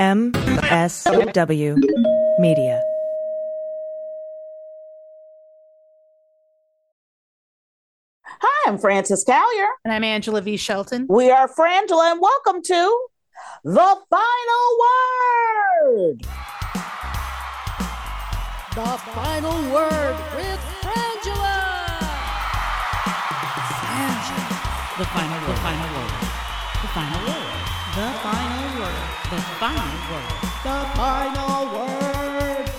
MSW Media. Hi, I'm Frances Callier. And I'm Angela V. Shelton. We are Frangela, and welcome to The Final Word. The Final Word with Frangela. Frangela. The final, the final word. The final word. The final word. The final word. The final word.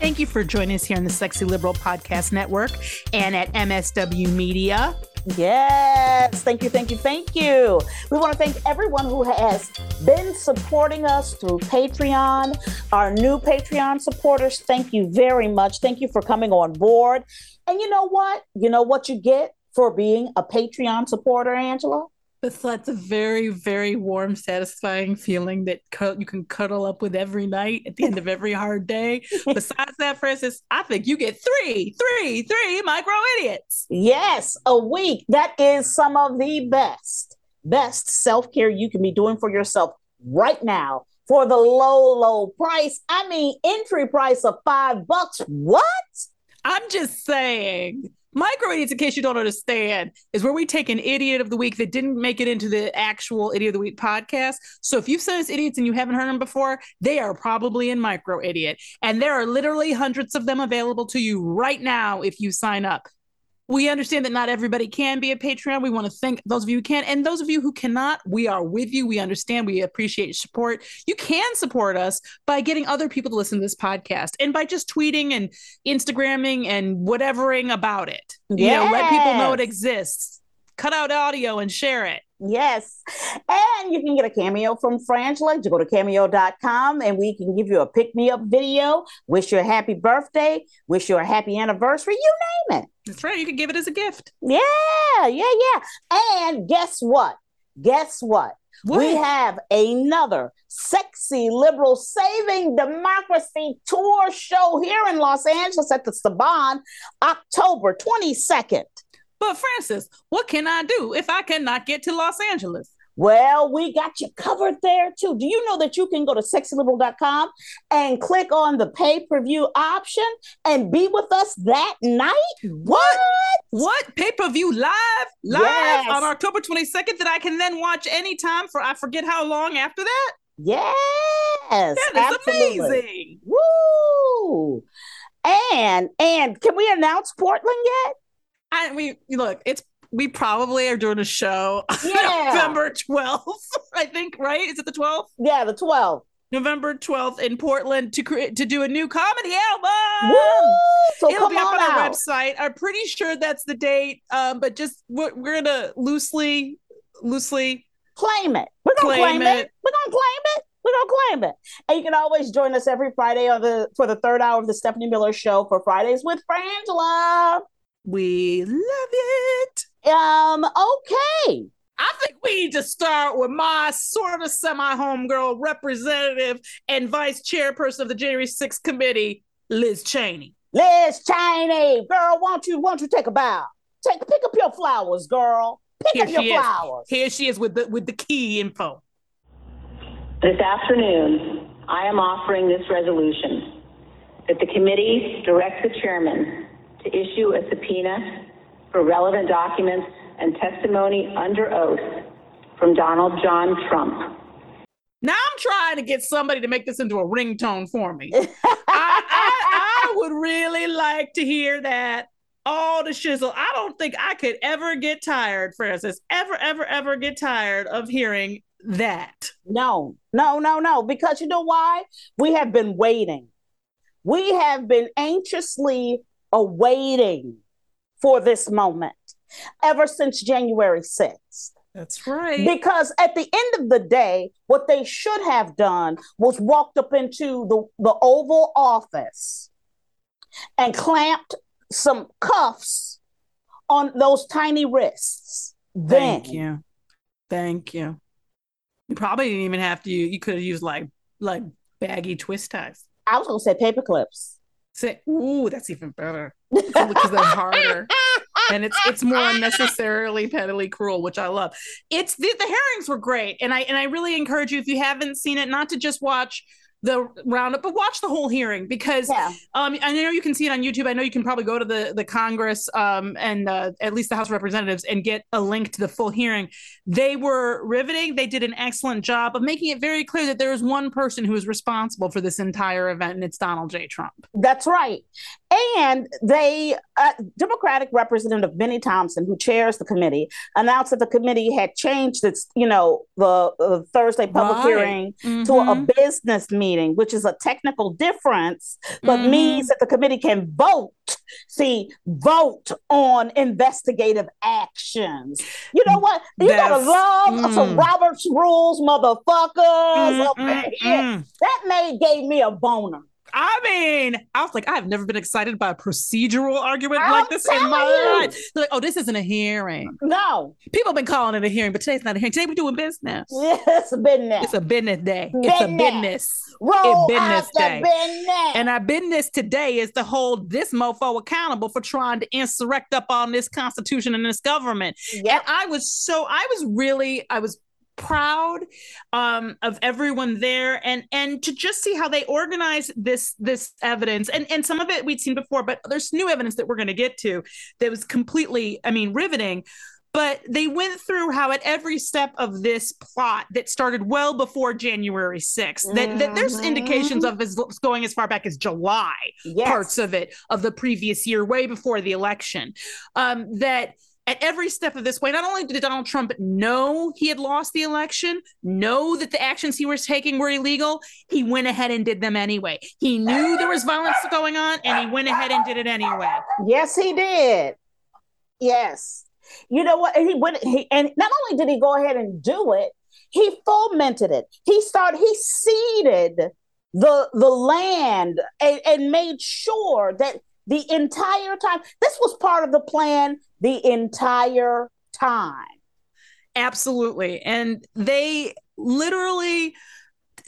Thank you for joining us here on the Sexy Liberal Podcast Network and at MSW Media. Yes, thank you, thank you, thank you. We want to thank everyone who has been supporting us through Patreon. Our new Patreon supporters, thank you very much. Thank you for coming on board. And you know what? You know what you get for being a Patreon supporter, Angela? That's, that's a very, very warm, satisfying feeling that you can cuddle up with every night at the end of every hard day. Besides that, Frances, I think you get three, three, three micro idiots. Yes, a week. That is some of the best, best self care you can be doing for yourself right now for the low, low price. I mean, entry price of five bucks. What? I'm just saying. Micro idiots, in case you don't understand, is where we take an idiot of the week that didn't make it into the actual idiot of the week podcast. So if you've sent us idiots and you haven't heard them before, they are probably in micro idiot. And there are literally hundreds of them available to you right now if you sign up. We understand that not everybody can be a Patreon. We want to thank those of you who can. And those of you who cannot, we are with you. We understand. We appreciate your support. You can support us by getting other people to listen to this podcast and by just tweeting and Instagramming and whatevering about it. You know, let people know it exists. Cut out audio and share it. Yes. And you can get a cameo from Frangela. You go to cameo.com and we can give you a pick me up video, wish you a happy birthday, wish you a happy anniversary, you name it. That's right. You can give it as a gift. Yeah, yeah, yeah. And guess what? Guess what? What? We have another sexy liberal saving democracy tour show here in Los Angeles at the Saban, October 22nd. But Frances, what can I do if I cannot get to Los Angeles? Well, we got you covered there too. Do you know that you can go to sexyliberal.com and click on the pay per view option and be with us that night? What? What pay per view live live Yes. on October 22nd that I can then watch anytime for I forget how long after that? Yes. That is absolutely. amazing. Woo! And and can we announce Portland yet? I we look, it's we probably are doing a show on Yeah. November 12th, I think, right? Is it the 12th? Yeah, the 12th. November 12th in Portland to create to do a new comedy album. Woo! So It'll come be up on on our out. website. I'm pretty sure that's the date. Um, but just we're, we're gonna loosely, loosely. Claim it. We're gonna claim, Claim it. it. We're gonna claim it. We're gonna claim it. And you can always join us every Friday on the for the third hour of the Stephanie Miller Show for Fridays with Frangela. We love it. Um, okay. I think we need to start with my sort of semi homegirl representative and vice chairperson of the January 6th committee, Liz Cheney. Liz Cheney, girl, won't you won't you take a bow? Take pick up your flowers, girl. Pick Here up your is. flowers. Here she is with the with the key info. This afternoon, I am offering this resolution that the committee direct the chairman to issue a subpoena for relevant documents and testimony under oath from Donald John Trump. Now I'm trying to get somebody to make this into a ringtone for me. I, I, I would really like to hear that. All the shizzle. I don't think I could ever get tired, Frances. Ever, ever, ever get tired of hearing that. No, no, no, no. Because you know why? We have been waiting. We have been anxiously awaiting for this moment ever since January 6th. That's right. Because at the end of the day, what they should have done was walked up into the, the Oval Office and clamped some cuffs on those tiny wrists. Then, Thank you. Thank you. You probably didn't even have to. You could have used like like baggy twist ties. I was going to say paper clips. Say, ooh, that's even better. Because they're harder. and it's it's more unnecessarily pettily cruel, which I love. It's the, the hearings were great, and I and I really encourage you if you haven't seen it, not to just watch the roundup, but watch the whole hearing because Yeah. um, I know you can see it on YouTube. I know you can probably go to the the Congress um, and uh, at least the House of Representatives and get a link to the full hearing. They were riveting. They did an excellent job of making it very clear that there is one person who is responsible for this entire event, and it's Donald J. Trump. That's right. And they, uh, Democratic Representative Bennie Thompson, who chairs the committee, announced that the committee had changed its, you know, the uh, Thursday public Right. hearing to a Mhm. business meeting, which is a technical difference, but Mhm. means that the committee can vote. See, vote on investigative actions. You know what? You gotta That's- love some mm. Robert's rules, motherfuckers. Mm, in mm, mm. That made gave me a boner. I mean, I was like, I've never been excited by a procedural argument I'm like this in my life. They're like, oh, this isn't a hearing. No, People have been calling it a hearing, but today's not a hearing. Today we're doing business. it's been there. It's a business day. It's a Business. business. Roll business out the day. business. And our business today is to hold this mofo accountable for trying to insurrect up on this constitution and this government. yep. And I was so I was really I was proud um, of everyone there and and to just see how they organize this this evidence and and some of it we'd seen before but there's new evidence that we're going to get to that was completely I mean riveting but they went through how at every step of this plot that started well before January 6th that, that there's Mhm. indications of as going as far back as July yes. parts of it of the previous year, way before the election. Um, that at every step of this way, not only did Donald Trump know he had lost the election, know that the actions he was taking were illegal, he went ahead and did them anyway. He knew there was violence going on, and he went ahead and did it anyway. Yes, he did. Yes. You know what? He went. He and not only did he go ahead and do it, he fomented it. He started. He seeded the the land and, and made sure that the entire time this was part of the plan the entire time. Absolutely. And they literally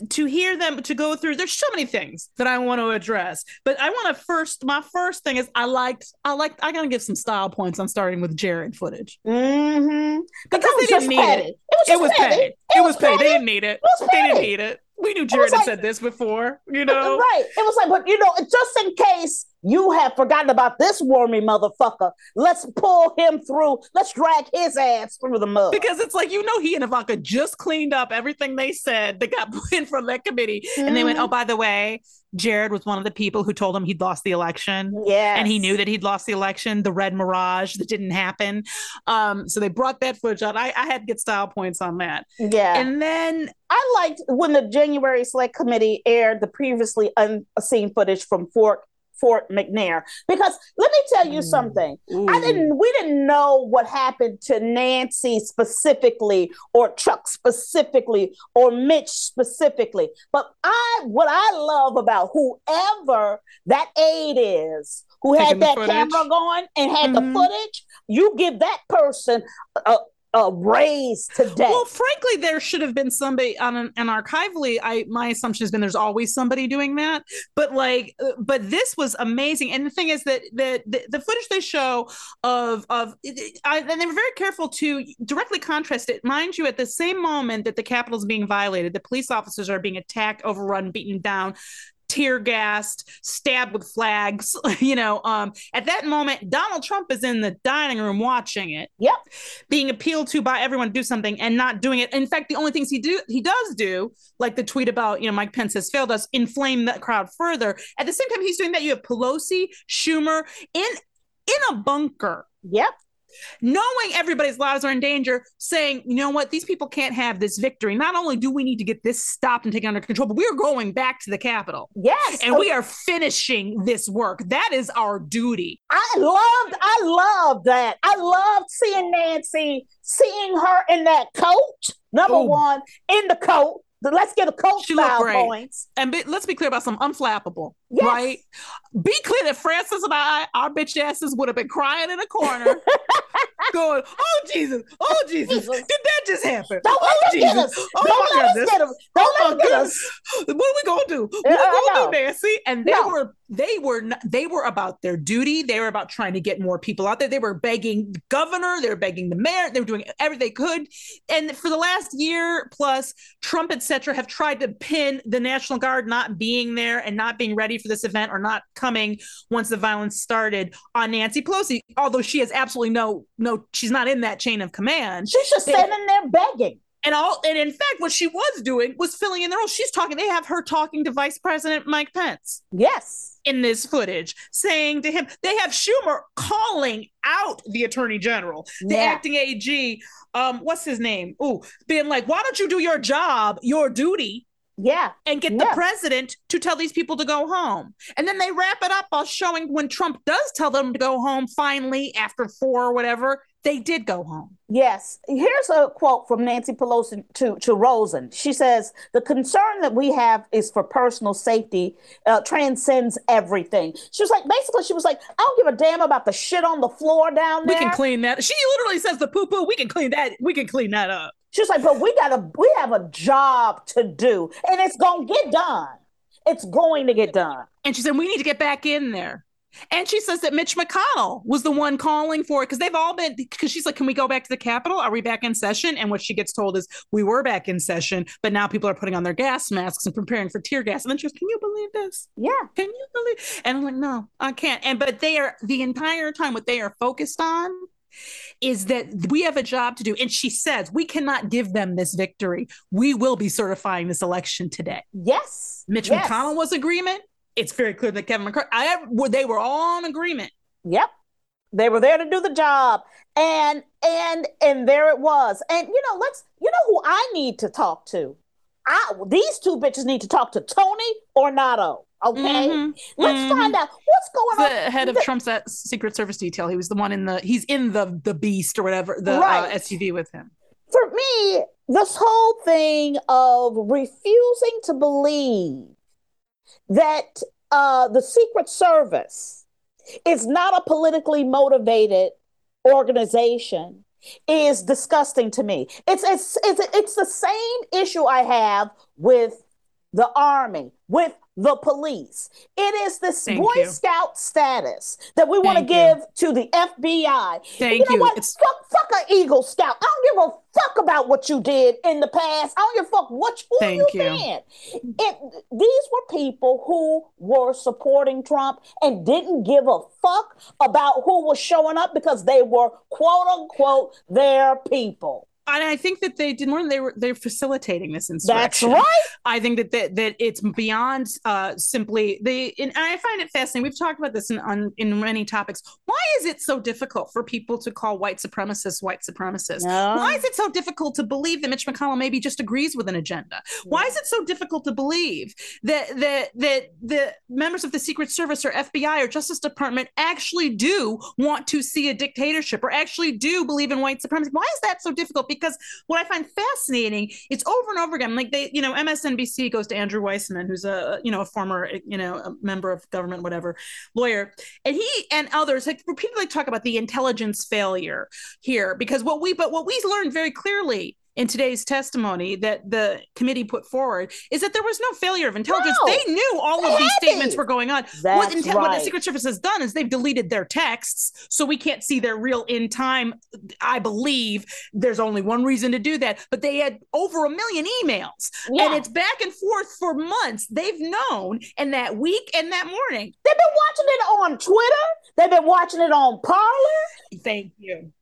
to hear them to go through there's so many things that I want to address. But I want to first my first thing is I liked I liked I gotta give some style points on starting with Jared footage. Mm-hmm. Because they didn't need petty. it. It was, It petty. paid. It was paid. They didn't need it. was They didn't need it. We knew Jared had said this before, you know. Right. It was like, but you know, just in case you have forgotten about this wormy motherfucker, let's pull him through. Let's drag his ass through the mud. Because it's like you know he and Ivanka just cleaned up everything they said that got put in from that committee. And they went, Mhm. Oh, by the way, Jared was one of the people who told him he'd lost the election. yes. and he knew that he'd lost the election, the red mirage that didn't happen. Um, so they brought that footage out. I, I had get style points on that. Yeah. And then I liked when the January Select Committee aired the previously unseen footage from Fort Fort McNair. Because let me tell you Mm. something. I didn't we didn't know what happened to Nancy specifically or Chuck specifically or Mitch specifically. But I what I love about whoever that aide is who Taking had that camera going and had the Mhm. footage, you give that person a, a raise today. Well, frankly, there should have been somebody on an, an archivally. I my assumption has been there's always somebody doing that, but like, uh, but this was amazing. And the thing is that the the, the footage they show of of I, and they were very careful to directly contrast it. Mind you, at the same moment that the Capitol is being violated, the police officers are being attacked, overrun, beaten down. Tear gassed, stabbed with flags. You know, um, at that moment, Donald Trump is in the dining room watching it yep. being appealed to by everyone to do something and not doing it. In fact, the only things he do he does do, like the tweet about you know Mike Pence has failed us, inflame that crowd further. At the same time, he's doing that. You have Pelosi, Schumer in in a bunker. Yep. Knowing everybody's lives are in danger, saying, you know what, these people can't have this victory. Not only do we need to get this stopped and taken under control, but we are going back to the Capitol Yes. and we are finishing this work. That is our duty. I loved, I loved that. I loved seeing Nancy, seeing her in that coat. Number Ooh. one, in the coat. Let's get a coat She style points. and be, let's be clear about some unflappable, Yes. right? Be clear that Frances and I, our bitch asses, would have been crying in a corner going, "Oh Jesus, oh Jesus, Jesus. did that just happen? Don't oh let them get Jesus, us. oh Don't my let goodness, us get them. Don't oh let my goodness, us. what are we gonna do? Uh, what Yeah, are we gonna uh, do, Nancy?" And they No. were, they were, not, they were about their duty. They were about trying to get more people out there. They were begging the governor, they were begging the mayor, they were doing everything they could. And for the last year plus, Trump, et cetera, have tried to pin the National Guard not being there and not being ready for this event or not coming once the violence started on Nancy Pelosi, although she has absolutely no, no, she's not in that chain of command. She's just They- standing there begging. And all, and in fact, what she was doing was filling in the role. She's talking. They have her talking to Vice President Mike Pence Yes. in this footage, saying to him, they have Schumer calling out the Attorney General, the Yeah. acting AG. Um, what's his name? Ooh, being like, why don't you do your job, your duty, Yeah. and get Yeah. the president to tell these people to go home. And then they wrap it up by showing when Trump does tell them to go home, finally, after four or whatever, they did go home. Yes. Here's a quote from Nancy Pelosi to, to Rosen. She says, The concern that we have is for personal safety, uh, transcends everything. She was like, basically, she was like, I don't give a damn about the shit on the floor down there. We can clean that. She literally says the poo poo. We can clean that. We can clean that up. She was like, but we gotta, we have a job to do, and it's gonna get done. It's going to get done. And she said, we need to get back in there. And she says that Mitch McConnell was the one calling for it because they've all been, because she's like, can we go back to the Capitol? Are we back in session? And what she gets told is, we were back in session, but now people are putting on their gas masks and preparing for tear gas. And then she goes, can you believe this? Yeah. Can you believe? And I'm like, no, I can't. And, but they are, the entire time, what they are focused on is that we have a job to do. And she says, we cannot give them this victory. We will be certifying this election today. Yes. Mitch Yes. McConnell was agreement. It's very clear that Kevin McCarthy, I, they were all in agreement. Yep. They were there to do the job. And and and there it was. And you know, let's you know who I need to talk to? I these two bitches need to talk to Tony Ornato. Okay. Mhm, Let's mhm. find out what's going The on. The head of The- Trump's uh, Secret Service detail. He was the one in the. He's in the the Beast or whatever the uh, Right. SUV with him. for me, this whole thing of refusing to believe that uh, the Secret Service is not a politically motivated organization is disgusting to me. It's it's it's it's the same issue I have with the army, with the police. It is this Thank Boy you. Scout status that we want to give to the FBI. Thank you know you. what? It's- Fuck, fuck an Eagle Scout. I don't give a fuck about what you did in the past. I don't give a fuck what who Thank you you. been. It, these were people who were supporting Trump and didn't give a fuck about who was showing up because they were quote unquote their people. And I think that they did more than they were. They're facilitating this That's right. I think that that, that it's beyond uh, simply the. And I find it fascinating. We've talked about this in on, in many topics. Why is it so difficult for people to call white supremacists white supremacists? No. Why is it so difficult to believe that Mitch McConnell maybe just agrees with an agenda? Why is it so difficult to believe that that that the members of the Secret Service or FBI or Justice Department actually do want to see a dictatorship or actually do believe in white supremacy? Why is that so difficult? Because what I find fascinating, it's over and over again. Like they, you know, MSNBC goes to Andrew Weissmann, who's a you know a former you know a member of government, whatever lawyer, and he and others like repeatedly talk about the intelligence failure here because what we but what we learned very clearly in today's testimony that the committee put forward is that there was no failure of intelligence. No. they knew all of these statements were going on. That's what, inte- what the. Secret Service has done is they've deleted their texts, so we can't see their real in time. I believe there's only one reason to do that, but they had over a million emails, and it's back and forth for months. They've known, and that week and that morning. They've been watching it on Twitter. They've been watching it on Parler. Thank you.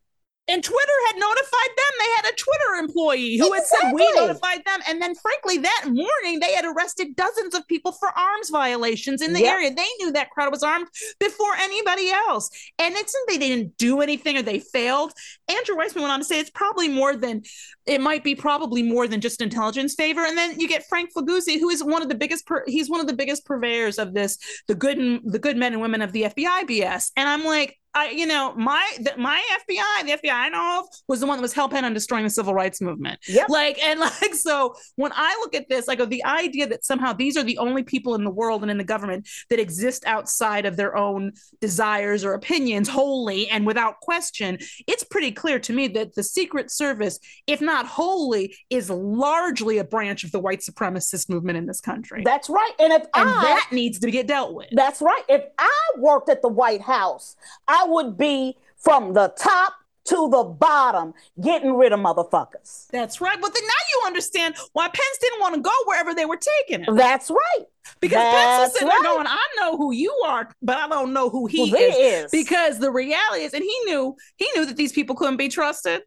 And Twitter had notified them. They had a Twitter employee who had said, We Exactly. notified them. And then, frankly, that morning, they had arrested dozens of people for arms violations in the Yep. area. They knew that crowd was armed before anybody else. And it's not they didn't do anything or they failed. Andrew Weissmann went on to say it's probably more than, it might be probably more than just intelligence favor. And then you get Frank Figliuzzi, who is one of the biggest, he's one of the biggest purveyors of this, the good, and, the good men and women of the FBI BS. And I'm like, I, you know, my the, my FBI, the FBI I know of, was the one that was hell bent on destroying the civil rights movement. Yep. Like, and like, so when I look at this, like, the idea that somehow these are the only people in the world and in the government that exist outside of their own desires or opinions wholly and without question, it's pretty clear to me that the Secret Service, if not wholly, is largely a branch of the white supremacist movement in this country. That's right. And if and I that needs to get dealt with. That's right. If I worked at the White House, I would be from the top to the bottom getting rid of motherfuckers. That's right. But then now you understand why Pence didn't want to go wherever they were taking him. That's right. Because Pence was sitting right. there going, I know who you are, but I don't know who he they is. is. Because the reality is, and he knew, he knew that these people couldn't be trusted.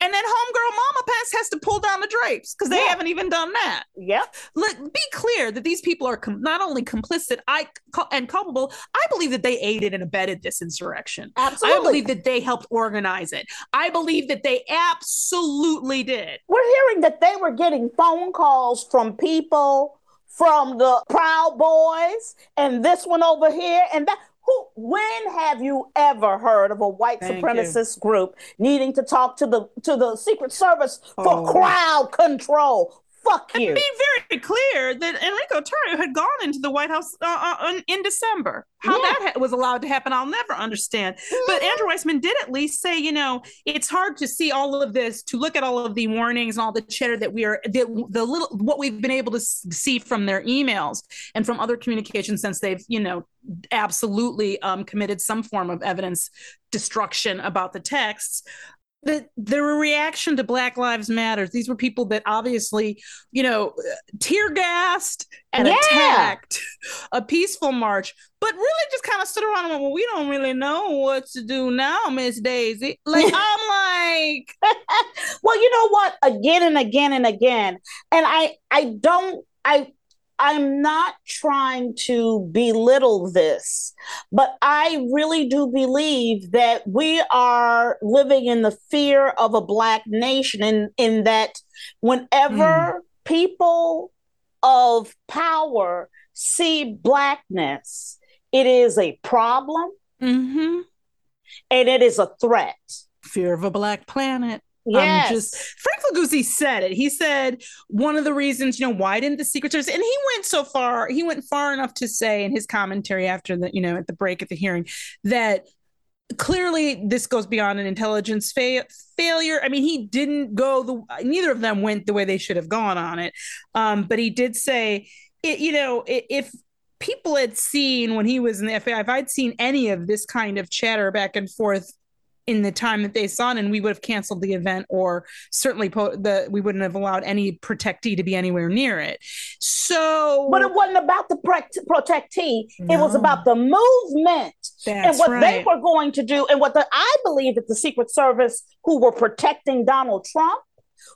And then homegirl mama Pence has to pull down the drapes because they Yeah. haven't even done that. Yep. Let be clear that these people are com- not only complicit I, and culpable. I believe that they aided and abetted this insurrection. Absolutely. I believe that they helped organize it. I believe that they absolutely did. We're hearing that they were getting phone calls from people from the Proud Boys and this one over here and that. Who, when have you ever heard of a white Thank supremacist group needing to talk to the to the Secret Service for Oh. crowd control? Fuck you. Be very clear that Enrico Tarrio had gone into the White House uh, uh, in- December. How Yeah. that ha- was allowed to happen, I'll never understand. But Andrew Weissmann did at least say, you know, it's hard to see all of this, to look at all of the warnings and all the chatter that we are, the, the little, what we've been able to see from their emails and from other communications since they've, you know, absolutely um, committed some form of evidence destruction about the texts the the reaction to Black Lives Matters. These were people that obviously, you know, tear gassed and Yeah. attacked a peaceful march, but really just kind of stood around and went, "Well, we don't really know what to do now, Miss Daisy." Like I'm like, well, you know what? Again and again and again. And I I don't I I'm not trying to belittle this, but I really do believe that we are living in the fear of a black nation in, in that whenever people of power see blackness, it is a problem mhm. and it is a threat. fear of a black planet. Yes. Um, just Frank Figliuzzi said it. He said one of the reasons, you know, why didn't the Secret Service? And he went so far. He went far enough to say in his commentary after the, you know, at the break at the hearing, that clearly this goes beyond an intelligence fa- failure. I mean, he didn't go the. Neither of them went the way they should have gone on it. Um, but he did say, it, you know, if people had seen when he was in the FBI, if I'd seen any of this kind of chatter back and forth in the time that they saw it, and we would have canceled the event, or certainly po- the we wouldn't have allowed any protectee to be anywhere near it. So, But it wasn't about the protect- protectee. It was about the movement and that's what they were going to do. And what the, I believe that the Secret Service, who were protecting Donald Trump,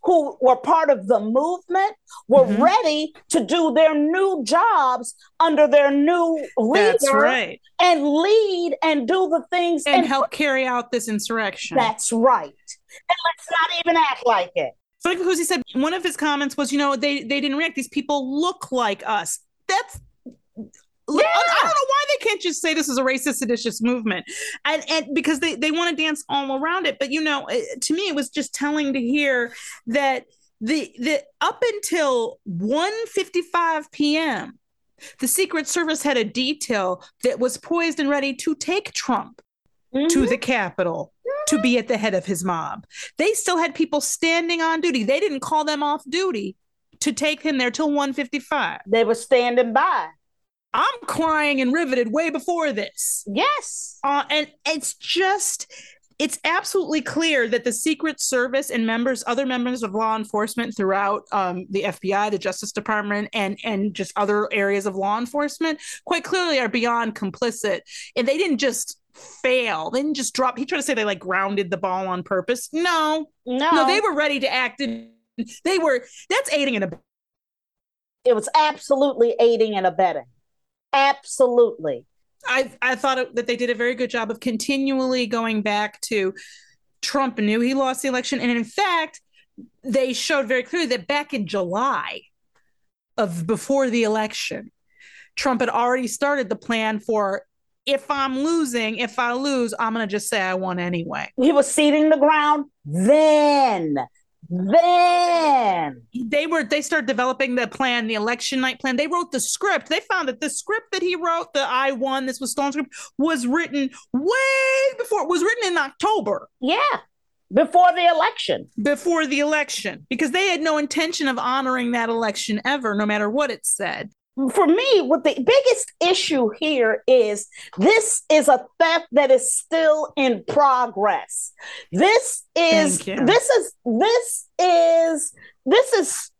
who were part of the movement, were Mhm. ready to do their new jobs under their new leader That's right, and lead and do the things. and help carry out this insurrection. That's right. And let's not even act like it. Frank Figliuzzi said one of his comments was, you know, they they didn't react. These people look like us. That's Look, I, don't know why they can't just say this is a racist, seditious movement, and and because they they want to dance all around it. But you know, to me, it was just telling to hear that the the up until 1:55 p.m. The Secret Service had a detail that was poised and ready to take Trump to Mhm. the Capitol to be at the head of his mob. They still had people standing on duty. They didn't call them off duty to take him there till 155. They were standing by. I'm crying and riveted way before this. Yes. Uh, and it's just it's absolutely clear that the Secret Service and members, other members of law enforcement throughout um, the FBI, the Justice Department, and and just other areas of law enforcement, quite clearly are beyond complicit. And they didn't just fail; they didn't just drop. He tried to say they like grounded the ball on purpose. No, No. no, they were ready to act. In, they were. That's aiding and abetting. it was absolutely aiding and abetting. Absolutely. I I thought it, that they did a very good job of continually going back to Trump knew he lost the election, and in fact, they showed very clearly that back in July of before the election, Trump had already started the plan for if I'm losing, if I lose, I'm going to just say I won anyway. He was seeding the ground. Then, then they were they start developing the plan, the election night plan. They wrote the script. They found that the script that he wrote, the I won, this was stolen script, was written way before. It was written in October. Yeah, before the election. Before the election, because they had no intention of honoring that election ever, no matter what it said for me, what the biggest issue here is this is a theft that is still in progress. This is this is this is this is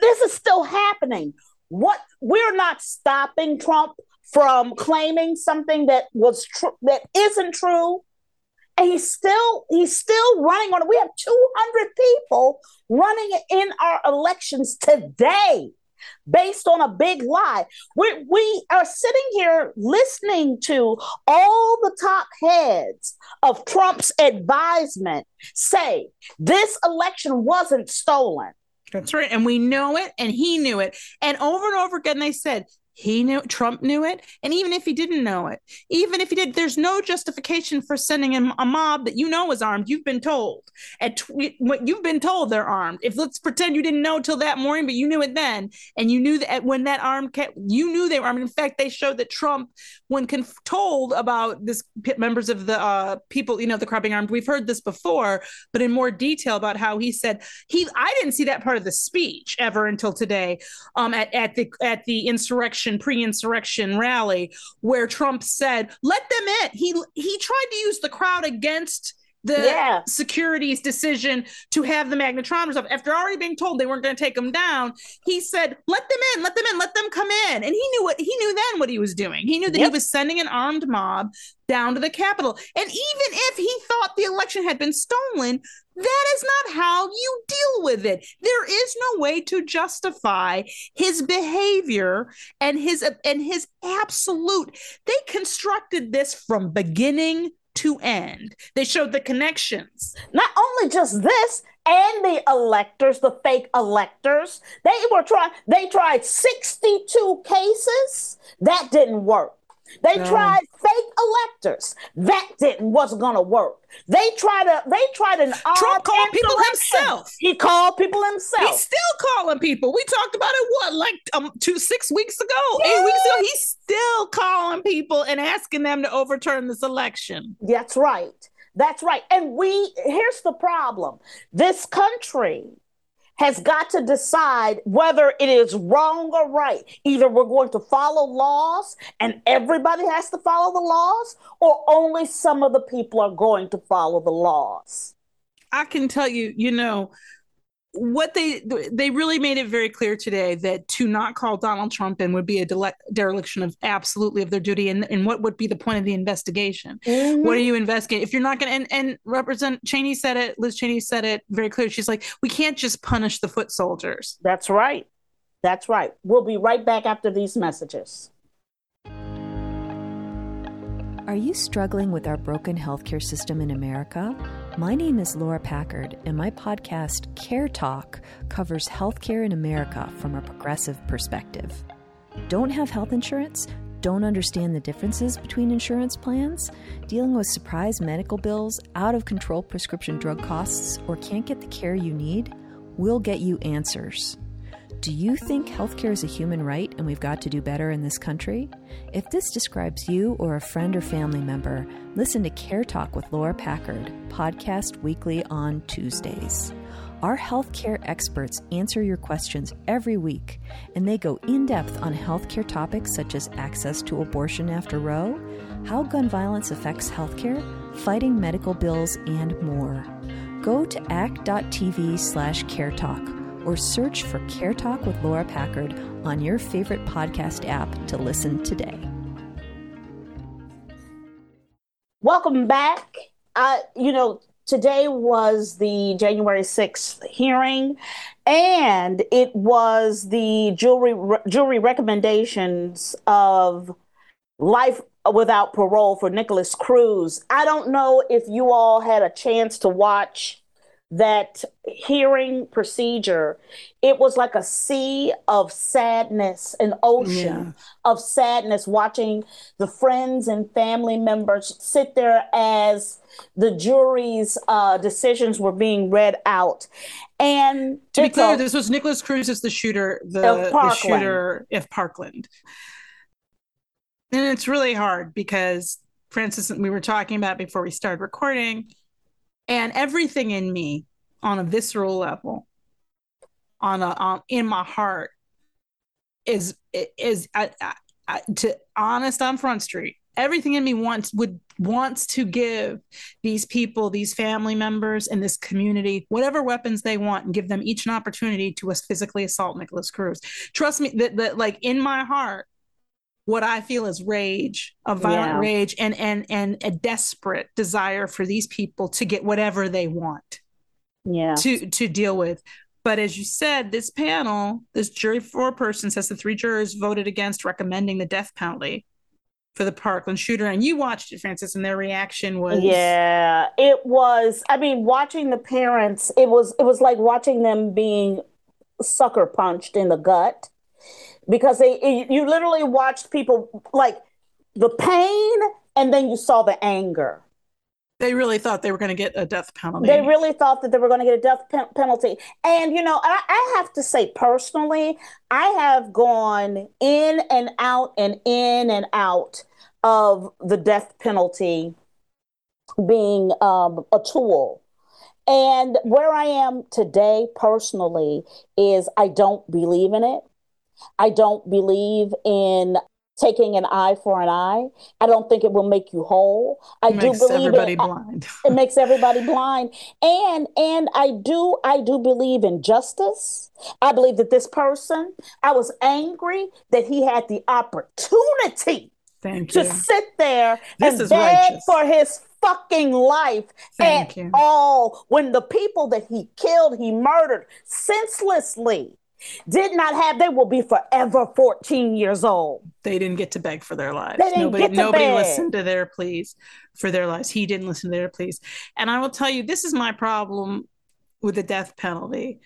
this is still happening. What we're not stopping Trump from claiming something that was true that isn't true. And he's still he's still running on it. We have 200 people running in our elections today based on a big lie. We, we are sitting here listening to all the top heads of Trump's advisement say this election wasn't stolen. That's right. And we know it, and he knew it. And over and over again, they said, he knew Trump knew it. And even if he didn't know it, even if he did, there's no justification for sending him a mob that you know is armed. You've been told at tw- you've been told they're armed. If let's pretend you didn't know till that morning, but you knew it then, and you knew that when that arm kept, you knew they were armed. In fact, they showed that Trump, when conf- told about this members of the uh, people, you know, the crowd being armed, we've heard this before, but in more detail about how he said he, I didn't see that part of the speech ever until today, um, at, at the at the insurrection insurrection, pre-insurrection rally where Trump said, "Let them in." He he tried to use the crowd against the yeah. security's decision to have the magnetrometers up after already being told they weren't going to take them down he said let them in let them in let them come in and he knew what he knew then what he was doing he knew that yep. he was sending an armed mob down to the capitol and even if he thought the election had been stolen that is not how you deal with it. There is no way to justify his behavior and his and his absolute. They constructed this from beginning to end. They showed the connections. Not only just this, and the electors, the fake electors, they were trying, they tried 62 cases. That didn't work. They tried fake electors. That didn't wasn't gonna work. They tried a they tried an Trump called people himself. He called people himself. He's still calling people. We talked about it what like um two six weeks ago, yeah. eight weeks ago. He's still calling people and asking them to overturn this election. That's right. That's right. And we here's the problem. This country has got to decide whether it is wrong or right. Either we're going to follow laws and everybody has to follow the laws, or only some of the people are going to follow the laws. I can tell you, you know, what they they really made it very clear today that to not call Donald Trump in would be a dele- dereliction of absolutely of their duty and, and what would be the point of the investigation? Mm-hmm. what are you investigating if you're not going to and, and represent Cheney said it Liz Cheney said it very clear. She's like we can't just punish the foot soldiers. That's right. That's right. We'll be right back after these messages. Are you struggling with our broken healthcare system in America my name is Laura Packard, and my podcast, Care Talk, covers healthcare in America from a progressive perspective. Don't have health insurance? Don't understand the differences between insurance plans? Dealing with surprise medical bills, out of control prescription drug costs, or can't get the care you need? We'll get you answers. Do you think healthcare is a human right and we've got to do better in this country? If this describes you or a friend or family member, listen to Care Talk with Laura Packard, podcast weekly on Tuesdays. Our healthcare experts answer your questions every week, and they go in depth on healthcare topics such as access to abortion after Roe, how gun violence affects healthcare, fighting medical bills, and more. Go to act.tv slash care talk or search for Care Talk with Laura Packard on your favorite podcast app to listen today. Welcome back. Uh, you know, today was the January 6th hearing, and it was the jury jury recommendations of life without parole for Nikolas Cruz. I don't know if you all had a chance to watch that hearing procedure, it was like a sea of sadness, an ocean of sadness watching the friends and family members sit there as the jury's uh, decisions were being read out. And To be clear, a- this was Nikolas Cruz as the shooter, the, the shooter if Parkland. And it's really hard because Frances, and we were talking about before we started recording, and everything in me on a visceral level, on a in my heart, is is I, I, I, to honest on Front Street. Everything in me wants would wants to give these people, these family members, and this community whatever weapons they want, and give them each an opportunity to us physically assault Nikolas Cruz. Trust me, that that like in my heart, what I feel is rage, a violent Yeah. rage, and and and a desperate desire for these people to get whatever they want yeah. to to deal with. But as you said, this panel, this jury four person says the three jurors voted against recommending the death penalty for the Parkland shooter. And you watched it, Frances, and their reaction was Yeah, it was. I mean, watching the parents, it was it was like watching them being sucker punched in the gut because they it- you literally watched people like the pain and then you saw the anger. they really thought they were going to get a death penalty. They really thought that they were going to get a death pen- penalty. And, you know, I, I have to say personally, I have gone in and out and in and out of the death penalty being um, a tool. And where I am today personally is I don't believe in it. I don't believe in taking an eye for an eye. I don't think it will make you whole. I It do makes believe everybody in, blind. it makes everybody blind and and i do i do believe in justice i believe that this person i was angry that he had the opportunity Thank to you. sit there This and beg righteous. for his fucking life Thank at you. all when the people that he killed he murdered senselessly did not have they will be forever 14 years old They didn't get to beg for their lives. Nobody, nobody beg. listened to their pleas for their lives. He didn't listen to their pleas. And I will tell you, this is my problem with the death penalty.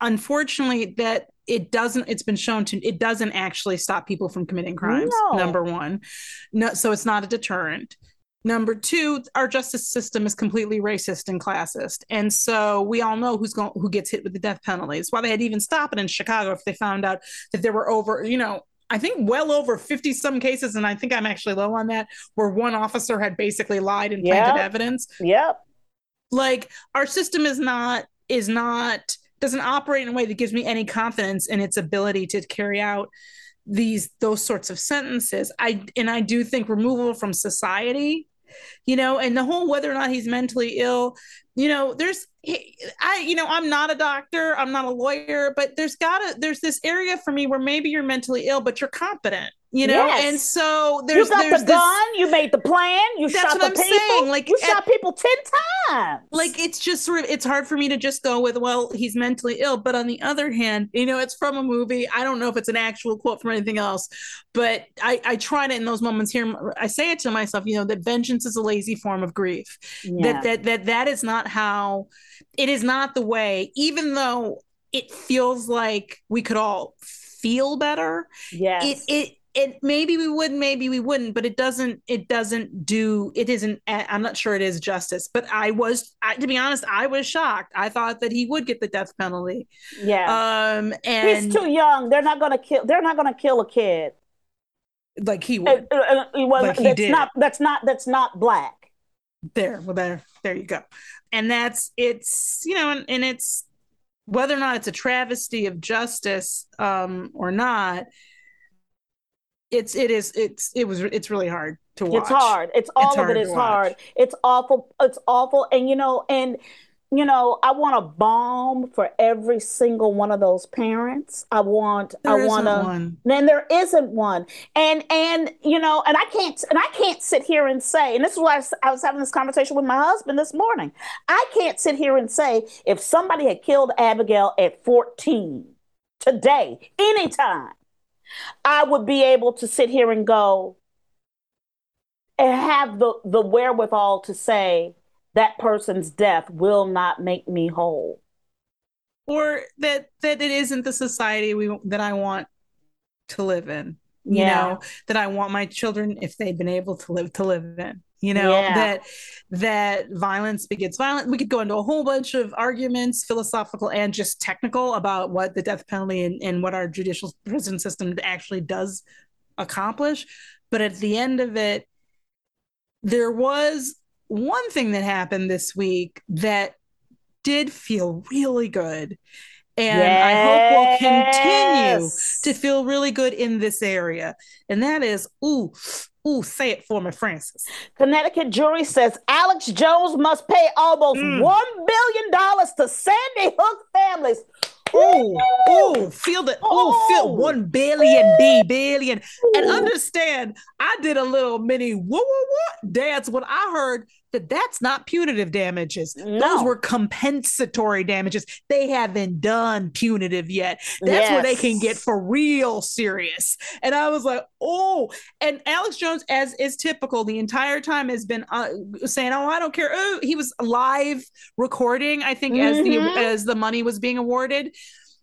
Unfortunately, that it doesn't. It's been shown to. It doesn't actually stop people from committing crimes. No. Number one, no. So it's not a deterrent. Number two, our justice system is completely racist and classist, and so we all know who's going, who gets hit with the death penalty. It's why they had to even stop it in Chicago if they found out that there were over, you know, I think well over 50 some cases, and I think I'm actually low on that, where one officer had basically lied and planted Yeah. evidence. yep Like our system is not is not doesn't operate in a way that gives me any confidence in its ability to carry out these those sorts of sentences. I and I do think removal from society, you know, and the whole whether or not he's mentally ill, you know, there's I you know, I'm not a doctor, I'm not a lawyer, but there's gotta there's this area for me where maybe you're mentally ill, but you're competent, you know, Yes. and so there's you got there's the this, gun. You made the plan. You That's shot what the I'm people. saying, like, you at- shot people ten times. like it's just sort of it's hard for me to just go with well he's mentally ill but on the other hand you know it's from a movie i don't know if it's an actual quote from anything else but i i try to in those moments here i say it to myself you know that vengeance is a lazy form of grief Yeah. that that that that is not how it is not the way even though it feels like we could all feel better yes. it it it maybe we would maybe we wouldn't but it doesn't it doesn't do it isn't i'm not sure it is justice but i was I, to be honest i was shocked i thought that he would get the death penalty yeah. um and He's too young. They're not gonna kill. They're not gonna kill a kid. like he Uh, would uh, uh, well, Like he that's did. not. That's not. That's not black. there well there there you go and that's it's you know and, and it's whether or not it's a travesty of justice um or not it's it is it's it was it's really hard to watch It's hard. It's all of hard it is hard. It's awful. It's awful. And you know, and you know, I want a bomb for every single one of those parents. I want. There I isn't want to. one. Then there isn't one, and and you know, and I can't and I can't sit here and say, and this is why I was, I was having this conversation with my husband this morning. I can't sit here and say if somebody had killed Abigail at fourteen today, anytime, I would be able to sit here and go and have the the wherewithal to say that person's death will not make me whole. or that that it isn't the society we that I want to live in. You Yeah. know, that I want my children if they'd been able to live to live in. You know, Yeah. that that violence begets violence. We could go into a whole bunch of arguments, philosophical and just technical, about what the death penalty and, and what our judicial prison system actually does accomplish. But at the end of it, there was one thing that happened this week that did feel really good. And I hope will continue to feel really good in this area. And that is, ooh, ooh, say it for me, Frances. Connecticut jury says Alex Jones must pay almost Mm. $1 billion to Sandy Hook families. Ooh, ooh, feel the ooh, Oh. feel one billion B billion. And understand, I did a little mini whoa whoa whoa dance when I heard that that's not punitive damages. Those were compensatory damages. They haven't done punitive yet. That's where they can get for real serious. And I was like, oh, and Alex Jones, as is typical, the entire time has been uh, saying, oh, I don't care. Oh, he was live recording, I think, as the Mhm. as the money was being awarded.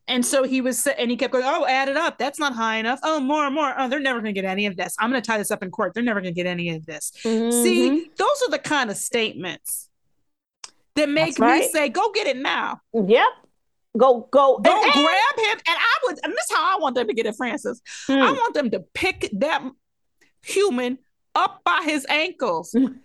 And so he was, and he kept going, oh, add it up. That's not high enough. Oh, more and more. Oh, they're never going to get any of this. I'm going to tie this up in court. They're never going to get any of this. Mhm. See, those are the kind of statements that make That's me say, go get it now. Yep. Go, go. Go and- and- grab him. And I would, and this is how I want them to get it, Frances. I Mm. want them to pick that human up by his ankles.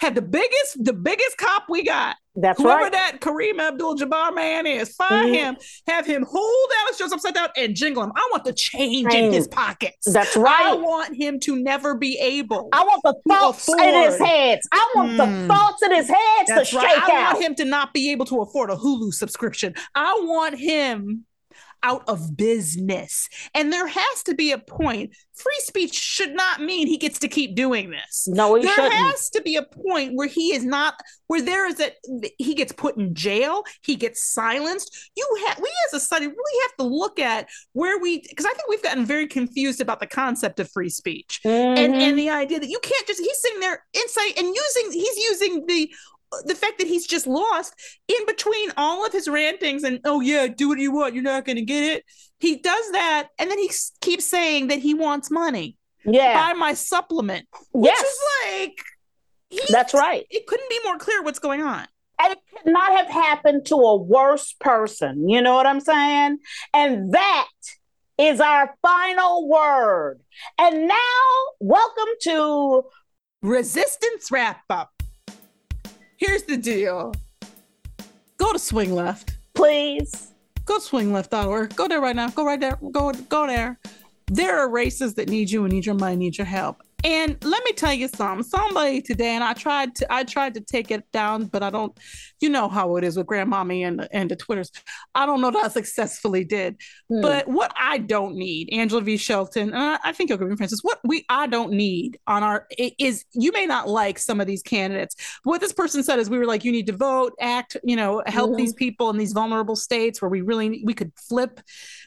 Have the biggest, the biggest cop we got. That's right Whoever right. that Kareem Abdul-Jabbar man is, find Mhm. him, have him hold Alex Jones upside down and jingle him. I want the change in his pockets. That's right. I want him to never be able. I want the thoughts in his afford. heads. I want the Mm. thoughts in his heads That's to right. shake I out. want him to not be able to afford a Hulu subscription. I want him out of business. And there has to be a point. Free speech should not mean he gets to keep doing this. No, he there shouldn't. has to be a point where he is not where there is a he gets put in jail he gets silenced you have we as a society really have to look at where we because i think we've gotten very confused about the concept of free speech and Mhm. and the idea that you can't just he's sitting there inside and using he's using the the fact that he's just lost in between all of his rantings and oh yeah do what you want you're not going to get it he does that and then he s- keeps saying that he wants money yeah. buy my supplement which Yes. is like he- That's right. it couldn't be more clear what's going on And it could not have happened to a worse person. You know what I'm saying? And that is our final word. And now, welcome to resistance wrap up here's the deal go to swing left please. go to swingleft.org. Go there right now. Go right there. Go go there. There are races that need you and need your money, need your help. And let me tell you something. Somebody today, and I tried to I tried to take it down, but I don't. You know how it is with grandmommy and the, and the twitters. I don't know that I successfully did. Hmm. But what I don't need, Angela V. Shelton, and I, I think you'll agree, Frances. What we I don't need on our is you may not like some of these candidates. But what this person said is we were like, you need to vote, act, you know, help Mhm. these people in these vulnerable states where we really we could flip,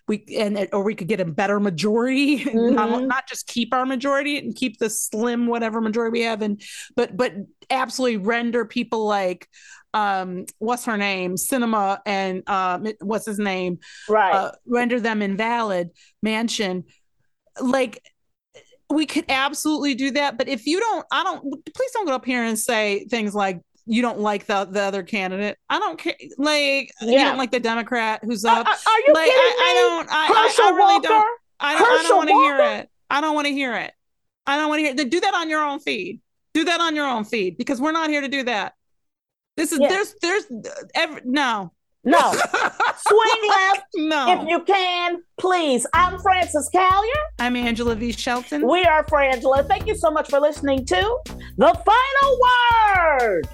we and or we could get a better majority, not, Mhm. not just keep our majority and keep the slim whatever majority we have, and but but absolutely render people like um what's her name? Sinema and um what's his name? Right. uh, render them invalid Manchin. Like we could absolutely do that but if you don't i don't please don't go up here and say things like you don't like the the other candidate. I don't care like you don't like the democrat who's up. are- are you like kidding I, I don't i, I, Herschel I really Walker? don't i don't, I don't want to hear it. I don't want to hear it. I don't want to hear then do that on your own feed. Do that on your own feed because we're not here to do that this is Yeah. there's there's every no No. Swing left no if you can, please. I'm Frances Callier. i'm angela v shelton We are Frangela. Thank you so much for listening to The Final Word.